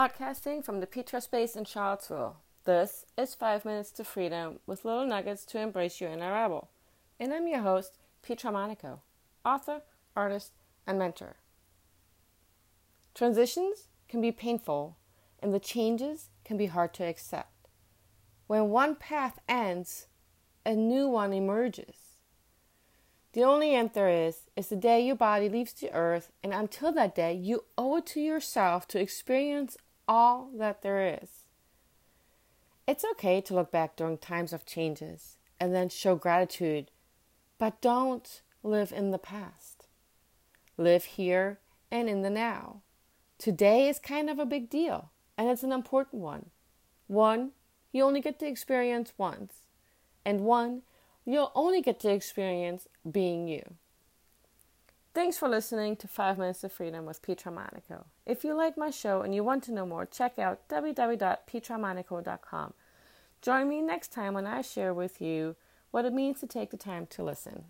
Podcasting from the Petra Space in Charlottesville. This is 5 Minutes to Freedom with little nuggets to embrace your inner rebel. And I'm your host, Petra Monaco, author, artist, and mentor. Transitions can be painful, and the changes can be hard to accept. When one path ends, a new one emerges. The only end there is is the day your body leaves the earth, and until that day, you owe it to yourself to experience all that there is. It's okay to look back during times of changes and then show gratitude, but don't live in the past. Live here and in the now. Today is kind of a big deal, and it's an important one. One you only get to experience once, and one you'll only get to experience being you. Thanks for listening to 5 Minutes of Freedom with Petra Monaco. If you like my show and you want to know more, check out www.petramonaco.com. Join me next time when I share with you what it means to take the time to listen.